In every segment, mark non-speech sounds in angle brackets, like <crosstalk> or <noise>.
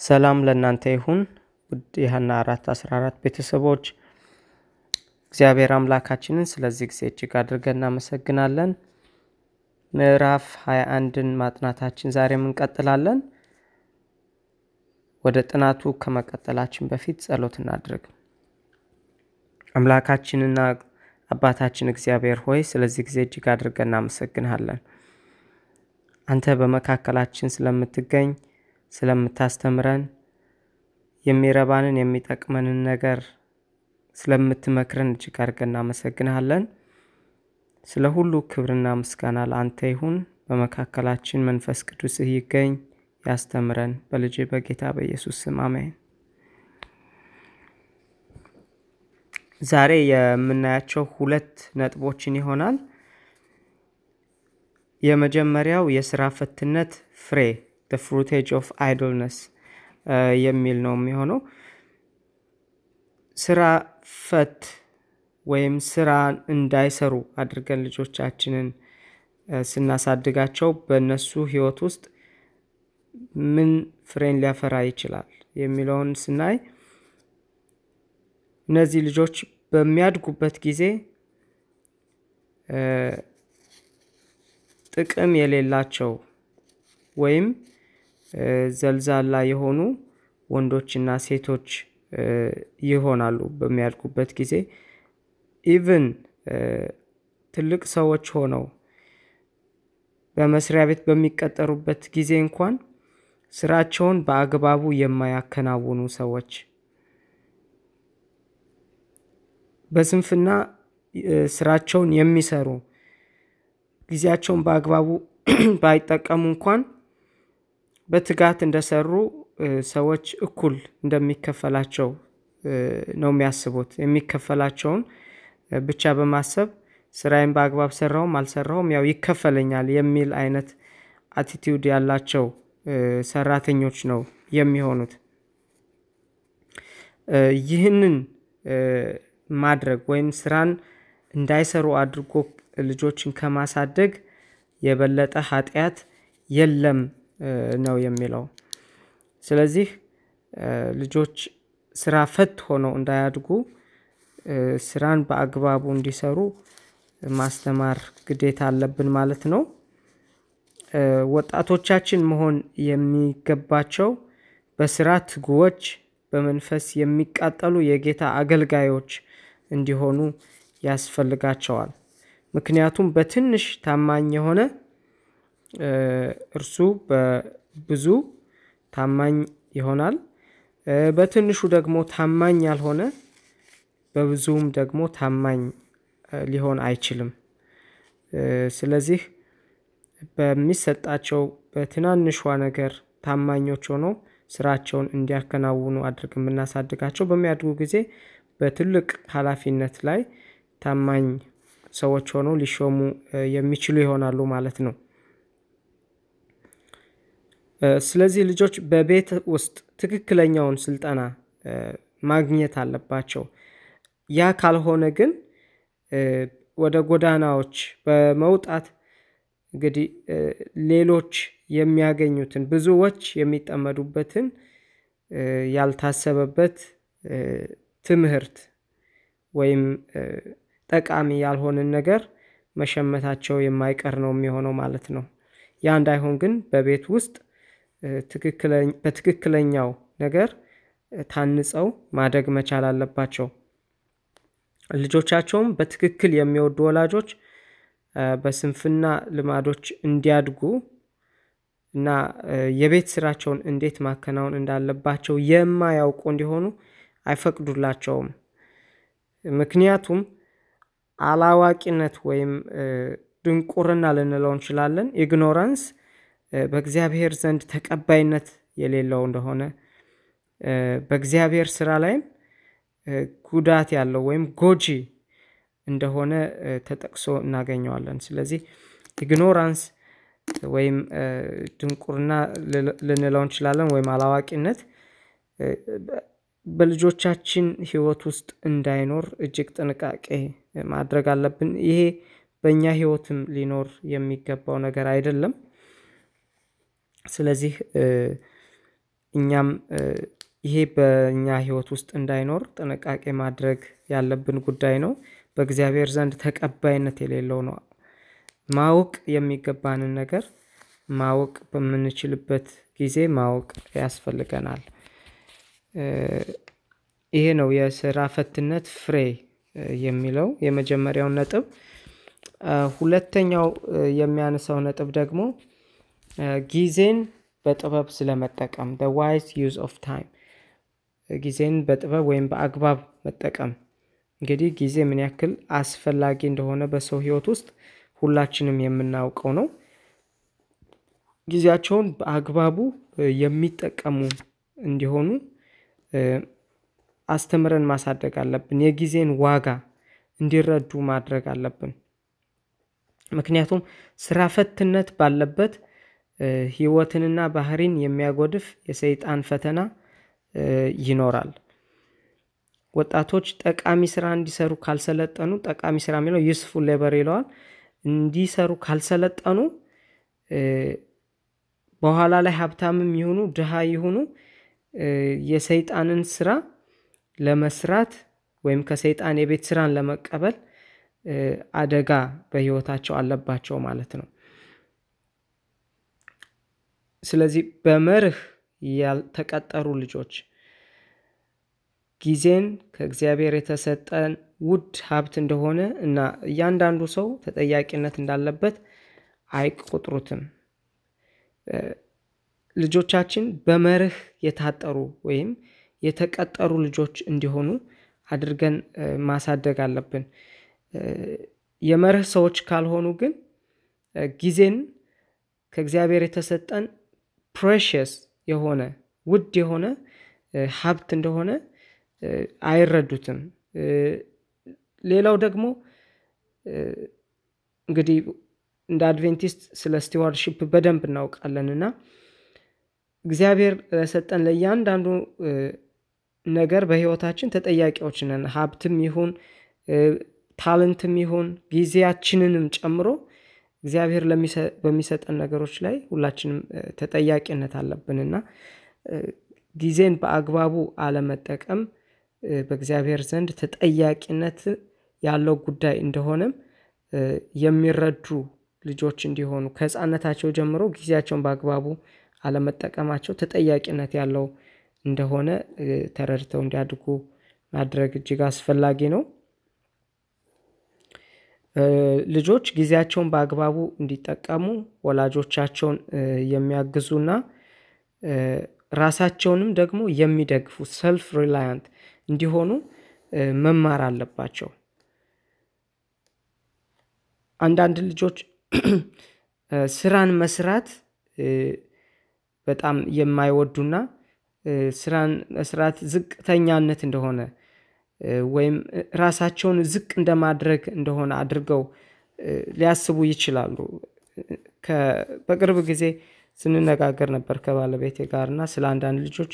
ሰላም ለእናንተ ይሁን ውድ የሀና አራት አስራ አራት ቤተሰቦች እግዚአብሔር አምላካችንን ስለዚህ ጊዜ እጅግ አድርገን እናመሰግናለን። ምዕራፍ 21ን ማጥናታችን ዛሬም እንቀጥላለን። ወደ ጥናቱ ከመቀጠላችን በፊት ጸሎት እናድርግ። አምላካችንና አባታችን እግዚአብሔር ሆይ ስለዚህ ጊዜ እጅግ አድርገን እናመሰግንሃለን። አንተ በመካከላችን ስለምትገኝ ስለምታስተምረን የሚረባንን የሚጠቅመንን ነገር ስለምትመክረን እጅግ አድርገን እናመሰግንሃለን። ስለ ሁሉ ክብርና ምስጋና ለአንተ ይሁን። በመካከላችን መንፈስ ቅዱስህ ይገኝ ያስተምረን። በልጅ በጌታ በኢየሱስ ስም አሜን። ዛሬ የምናያቸው ሁለት ነጥቦችን ይሆናል። የመጀመሪያው የስራ ፈትነት ፍሬ fruitage of idleness የሚል ነው የሚሆነው። ስራ ፈት ወይም ስራ እንዳይሰሩ አድርገን ልጆቻችንን ስናሳድጋቸው በእነሱ ህይወት ውስጥ ምን ፍሬን ሊያፈራ ይችላል የሚለውን ስናይ እነዚህ ልጆች በሚያድጉበት ጊዜ ጥቅም የሌላቸው ወይም ዘልዛላ የሆኑ ወንዶችና ሴቶች ይሆናሉ። በሚያድጉበት ጊዜ ኢቭን ትልቅ ሰዎች ሆነው በመስሪያ ቤት በሚቀጠሩበት ጊዜ እንኳን ስራቸውን በአግባቡ የማያከናውኑ ሰዎች በስንፍና ስራቸውን የሚሰሩ ጊዜያቸውን በአግባቡ <clears throat> ባይጠቀሙ እንኳን በትጋት እንደሰሩ ሰዎች እኩል እንደሚከፈላቸው ነው የሚያስቡት። የሚከፈላቸውን ብቻ በማሰብ ስራዬን በአግባብ ሰራውም አልሰራውም ያው ይከፈለኛል የሚል አይነት አቲቲዩድ ያላቸው ሰራተኞች ነው የሚሆኑት። ይህንን ማድረግ ወይም ስራን እንዳይሰሩ አድርጎ ልጆችን ከማሳደግ የበለጠ ኃጢአት የለም ነው የሚለው። ስለዚህ ልጆች ስራ ፈት ሆነው እንዳያድጉ ስራን በአግባቡ እንዲሰሩ ማስተማር ግዴታ አለብን ማለት ነው። ወጣቶቻችን መሆን የሚገባቸው በስራ ትጉዎች በመንፈስ የሚቃጠሉ የጌታ አገልጋዮች እንዲሆኑ ያስፈልጋቸዋል። ምክንያቱም በትንሽ ታማኝ የሆነ እርሱ በብዙ ታማኝ ይሆናል። በትንሹ ደግሞ ታማኝ ያልሆነ በብዙም ደግሞ ታማኝ ሊሆን አይችልም። ስለዚህ በሚሰጣቸው በትናንሿ ነገር ታማኞች ሆነው ስራቸውን እንዲያከናውኑ አድርገን የምናሳድጋቸው በሚያድጉ ጊዜ በትልቅ ሀላፊነት ላይ ታማኝ ሰዎች ሆነው ሊሾሙ የሚችሉ ይሆናሉ ማለት ነው። ስለዚህ ልጆች በቤት ውስጥ ትክክለኛውን ስልጠና ማግኘት አለባቸው። ያ ካልሆነ ግን ወደ ጎዳናዎች በመውጣት እንግዲህ ሌሎች የሚያገኙትን ብዙዎች የሚጠመዱበትን ያልታሰበበት ትምህርት ወይም ጠቃሚ ያልሆንን ነገር መሸመታቸው የማይቀር ነው የሚሆነው ማለት ነው። ያ እንዳይሆን ግን በቤት ውስጥ በትክክለኛው ነገር ታንጸው ማደግ መቻል አለባቸው። ልጆቻቸውም በትክክል የሚወዱ ወላጆች በስንፍና ልማዶች እንዲያድጉ እና የቤት ስራቸውን እንዴት ማከናወን እንዳለባቸው የማያውቁ እንዲሆኑ አይፈቅዱላቸውም። ምክንያቱም አላዋቂነት ወይም ድንቁርና ልንለው እንችላለን ኢግኖራንስ በእግዚአብሔር ዘንድ ተቀባይነት የሌለው እንደሆነ በእግዚአብሔር ስራ ላይም ጉዳት ያለው ወይም ጎጂ እንደሆነ ተጠቅሶ እናገኘዋለን። ስለዚህ ኢግኖራንስ ወይም ድንቁርና ልንለው እንችላለን ወይም አላዋቂነት በልጆቻችን ህይወት ውስጥ እንዳይኖር እጅግ ጥንቃቄ ማድረግ አለብን። ይሄ በእኛ ህይወትም ሊኖር የሚገባው ነገር አይደለም። ስለዚህ እኛም ይሄ በእኛ ህይወት ውስጥ እንዳይኖር ጥንቃቄ ማድረግ ያለብን ጉዳይ ነው። በእግዚአብሔር ዘንድ ተቀባይነት የሌለው ነው። ማወቅ የሚገባንን ነገር ማወቅ በምንችልበት ጊዜ ማወቅ ያስፈልገናል። ይሄ ነው የስራ ፈትነት ፍሬ የሚለው የመጀመሪያውን ነጥብ። ሁለተኛው የሚያነሳው ነጥብ ደግሞ ጊዜን በጥበብ ስለመጠቀም the wise use of time ጊዜን በጥበብ ወይም በአግባብ መጠቀም። እንግዲህ ጊዜ ምን ያክል አስፈላጊ እንደሆነ በሰው ህይወት ውስጥ ሁላችንም የምናውቀው ነው። ጊዜያቸውን በአግባቡ የሚጠቀሙ እንዲሆኑ አስተምረን ማሳደግ አለብን የጊዜን ዋጋ እንዲረዱ ማድረግ አለብን። ምክንያቱም ስራ ፈትነት ባለበት ህይወትንና ባህሪን የሚያጎድፍ የሰይጣን ፈተና ይኖራል። ወጣቶች ጠቃሚ ስራ እንዲሰሩ ካልሰለጠኑ ጠቃሚ ስራ የሚለው useful labor ይለዋል እንዲሰሩ ካልሰለጠኑ በኋላ ላይ ሀብታምም ይሁኑ ድሃ ይሁኑ የሰይጣንን ስራ ለመስራት ወይም ከሰይጣን የቤት ስራን ለመቀበል አደጋ በህይወታቸው አለባቸው ማለት ነው። ስለዚህ በመርህ ያልተቀጠሩ ልጆች ጊዜን ከእግዚአብሔር የተሰጠን ውድ ሀብት እንደሆነ እና እያንዳንዱ ሰው ተጠያቂነት እንዳለበት አይቆጥሩትም። ልጆቻችን በመርህ የታጠሩ ወይም የተቀጠሩ ልጆች እንዲሆኑ አድርገን ማሳደግ አለብን። የመርህ ሰዎች ካልሆኑ ግን ጊዜን ከእግዚአብሔር የተሰጠን ፕሬሺየስ የሆነ ውድ የሆነ ሀብት እንደሆነ አይረዱትም። ሌላው ደግሞ እንግዲህ እንደ አድቬንቲስት ስለ stewardship በደንብ እናውቃለን እና እግዚአብሔር ለሰጠን ለእያንዳንዱ ነገር በህይወታችን ተጠያቂዎች ነን ሀብትም ይሁን talent ም ይሁን ጊዜያችንንም ጨምሮ እግዚአብሔር በሚሰጠን ነገሮች ላይ ሁላችንም ተጠያቂነት አለብን። እና ጊዜን በአግባቡ አለመጠቀም በእግዚአብሔር ዘንድ ተጠያቂነት ያለው ጉዳይ እንደሆነም የሚረዱ ልጆች እንዲሆኑ ከህፃንነታቸው ጀምሮ ጊዜያቸውን በአግባቡ አለመጠቀማቸው ተጠያቂነት ያለው እንደሆነ ተረድተው እንዲያድጉ ማድረግ እጅግ አስፈላጊ ነው። ልጆች ጊዜያቸውን በአግባቡ እንዲጠቀሙ ወላጆቻቸውን የሚያግዙና ራሳቸውንም ደግሞ የሚደግፉ ሰልፍ ሪላያንት እንዲሆኑ መማር አለባቸው። አንዳንድ ልጆች ስራን መስራት በጣም የማይወዱና ስራን መስራት ዝቅተኛነት እንደሆነ ወይም ራሳቸውን ዝቅ እንደማድረግ እንደሆነ አድርገው ሊያስቡ ይችላሉ። በቅርብ ጊዜ ስንነጋገር ነበር ከባለቤቴ ጋር እና ስለ አንዳንድ ልጆች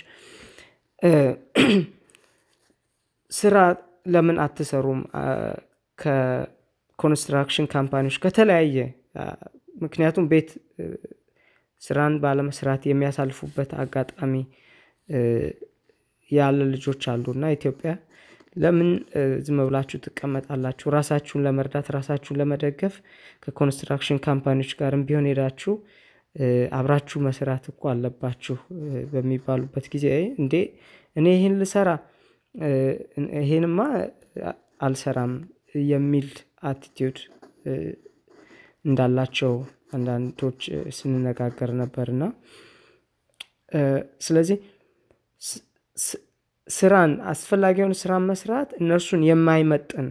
ስራ ለምን አትሰሩም? ከ construction company ዎች ከተለያየ ምክንያቱም ቤት ስራን ባለመስራት የሚያሳልፉበት አጋጣሚ ያለ ልጆች አሉና ኢትዮጵያ ለምን ዝም ብላችሁ ትቀመጣላችሁ? ራሳችሁን ለመርዳት ራሳችሁን ለመደገፍ ከ construction company ዎች ጋርም ቢሆን ሄዳችሁ አብራችሁ መስራት እኮ አለባችሁ። በሚባሉበት ጊዜ እንዴ እኔ ይሄን ልሰራ ይሄንማ አልሰራም የሚል አቲቲዩድ እንዳላቸው አንዳንዶች ስንነጋገር ነበር። እና ስለዚህ ስራን አስፈላጊውን ስራን መስራት እነርሱን የማይመጥን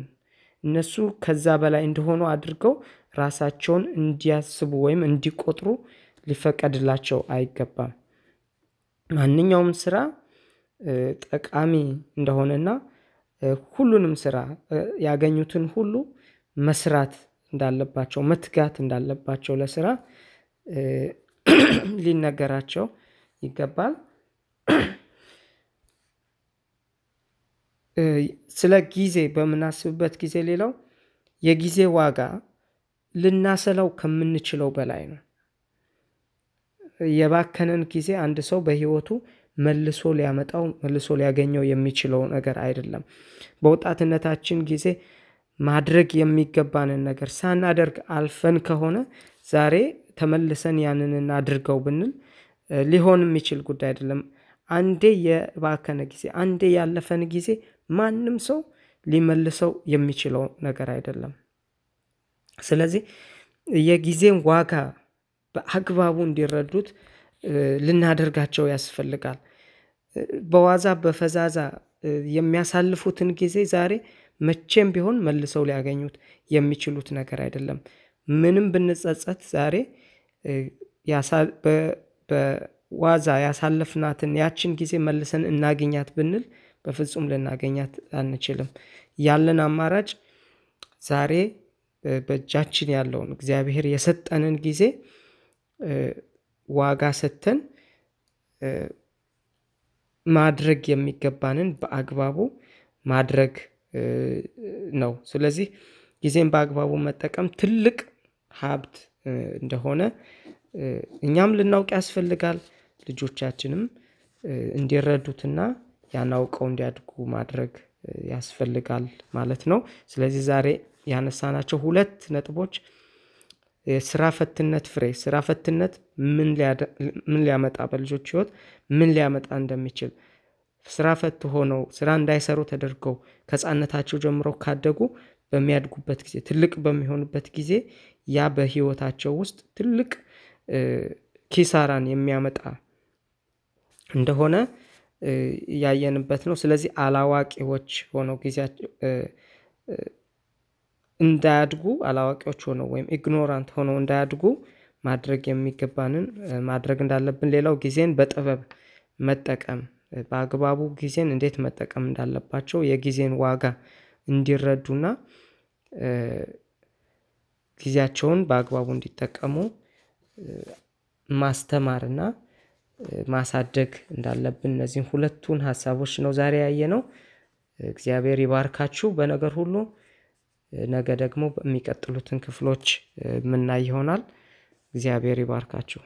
እነሱ ከዛ በላይ እንደሆኑ አድርገው ራሳቸውን እንዲያስቡ ወይም እንዲቆጥሩ ሊፈቀድላቸው አይገባም። ማንኛውም ስራ ጠቃሚ እንደሆነና ሁሉንም ስራ ያገኙትን ሁሉ መስራት እንዳለባቸው መትጋት እንዳለባቸው ለስራ <clears throat> ሊነገራቸው ይገባል። <clears throat> ስለ ጊዜ በምናስብበት ጊዜ ሌላው የጊዜ ዋጋ ልናሰላው ከምንችለው በላይ ነው። የባከነን ጊዜ አንድ ሰው በህይወቱ መልሶ ሊያመጣው መልሶ ሊያገኘው የሚችለው ነገር አይደለም። በወጣትነታችን ጊዜ ማድረግ የሚገባንን ነገር ሳናደርግ አልፈን ከሆነ ዛሬ ተመልሰን ያንን እናድርገው ብንል ሊሆን የሚችል ጉዳይ አይደለም። አንዴ የባከነ ጊዜ አንዴ ያለፈን ጊዜ ማንም ሰው ሊመልሰው የሚችለው ነገር አይደለም። ስለዚህ የጊዜን ዋጋ በአግባቡ እንዲረዱት ልናደርጋቸው ያስፈልጋል። በዋዛ በፈዛዛ የሚያሳልፉትን ጊዜ ዛሬ መቼም ቢሆን መልሰው ሊያገኙት የሚችሉት ነገር አይደለም። ምንም ብንጸጸት ዛሬ በዋዛ ያሳለፍናትን ያችን ጊዜ መልሰን እናገኛት ብንል በፍጹም ልናገኛት አንችልም። ያለን አማራጭ ዛሬ በእጃችን ያለውን እግዚአብሔር የሰጠንን ጊዜ ዋጋ ሰጥተን ማድረግ የሚገባንን በአግባቡ ማድረግ ነው። ስለዚህ ጊዜን በአግባቡ መጠቀም ትልቅ ሀብት እንደሆነ እኛም ልናውቅ ያስፈልጋል ልጆቻችንም እንዲረዱትና ያን አውቀው እንዲያድጉ ማድረግ ያስፈልጋል ማለት ነው። ስለዚህ ዛሬ ያነሳናቸው ሁለት ነጥቦች የስራ ፈትነት ፍሬ ስራ ፈትነት ምን ሊያመጣ በልጆች ህይወት ምን ሊያመጣ እንደሚችል ስራ ፈት ሆነው ስራ እንዳይሰሩ ተደርገው ከህፃንነታቸው ጀምሮ ካደጉ በሚያድጉበት ጊዜ ትልቅ በሚሆኑበት ጊዜ ያ በህይወታቸው ውስጥ ትልቅ ኪሳራን የሚያመጣ እንደሆነ ያየንበት ነው። ስለዚህ አላዋቂዎች ሆነው ጊዜያቸው እንዳያድጉ አላዋቂዎች ሆነው ወይም ኢግኖራንት ሆነው እንዳያድጉ ማድረግ የሚገባንን ማድረግ እንዳለብን ሌላው ጊዜን በጥበብ መጠቀም በአግባቡ ጊዜን እንዴት መጠቀም እንዳለባቸው የጊዜን ዋጋ እንዲረዱና ጊዜያቸውን በአግባቡ እንዲጠቀሙ ማስተማርና ማሳደግ እንዳለብን እነዚህን ሁለቱን ሀሳቦች ነው ዛሬ ያየነው። እግዚአብሔር ይባርካችሁ በነገር ሁሉ ነገ ደግሞ በሚቀጥሉትን ክፍሎች የምናይ ይሆናል። እግዚአብሔር ይባርካችሁ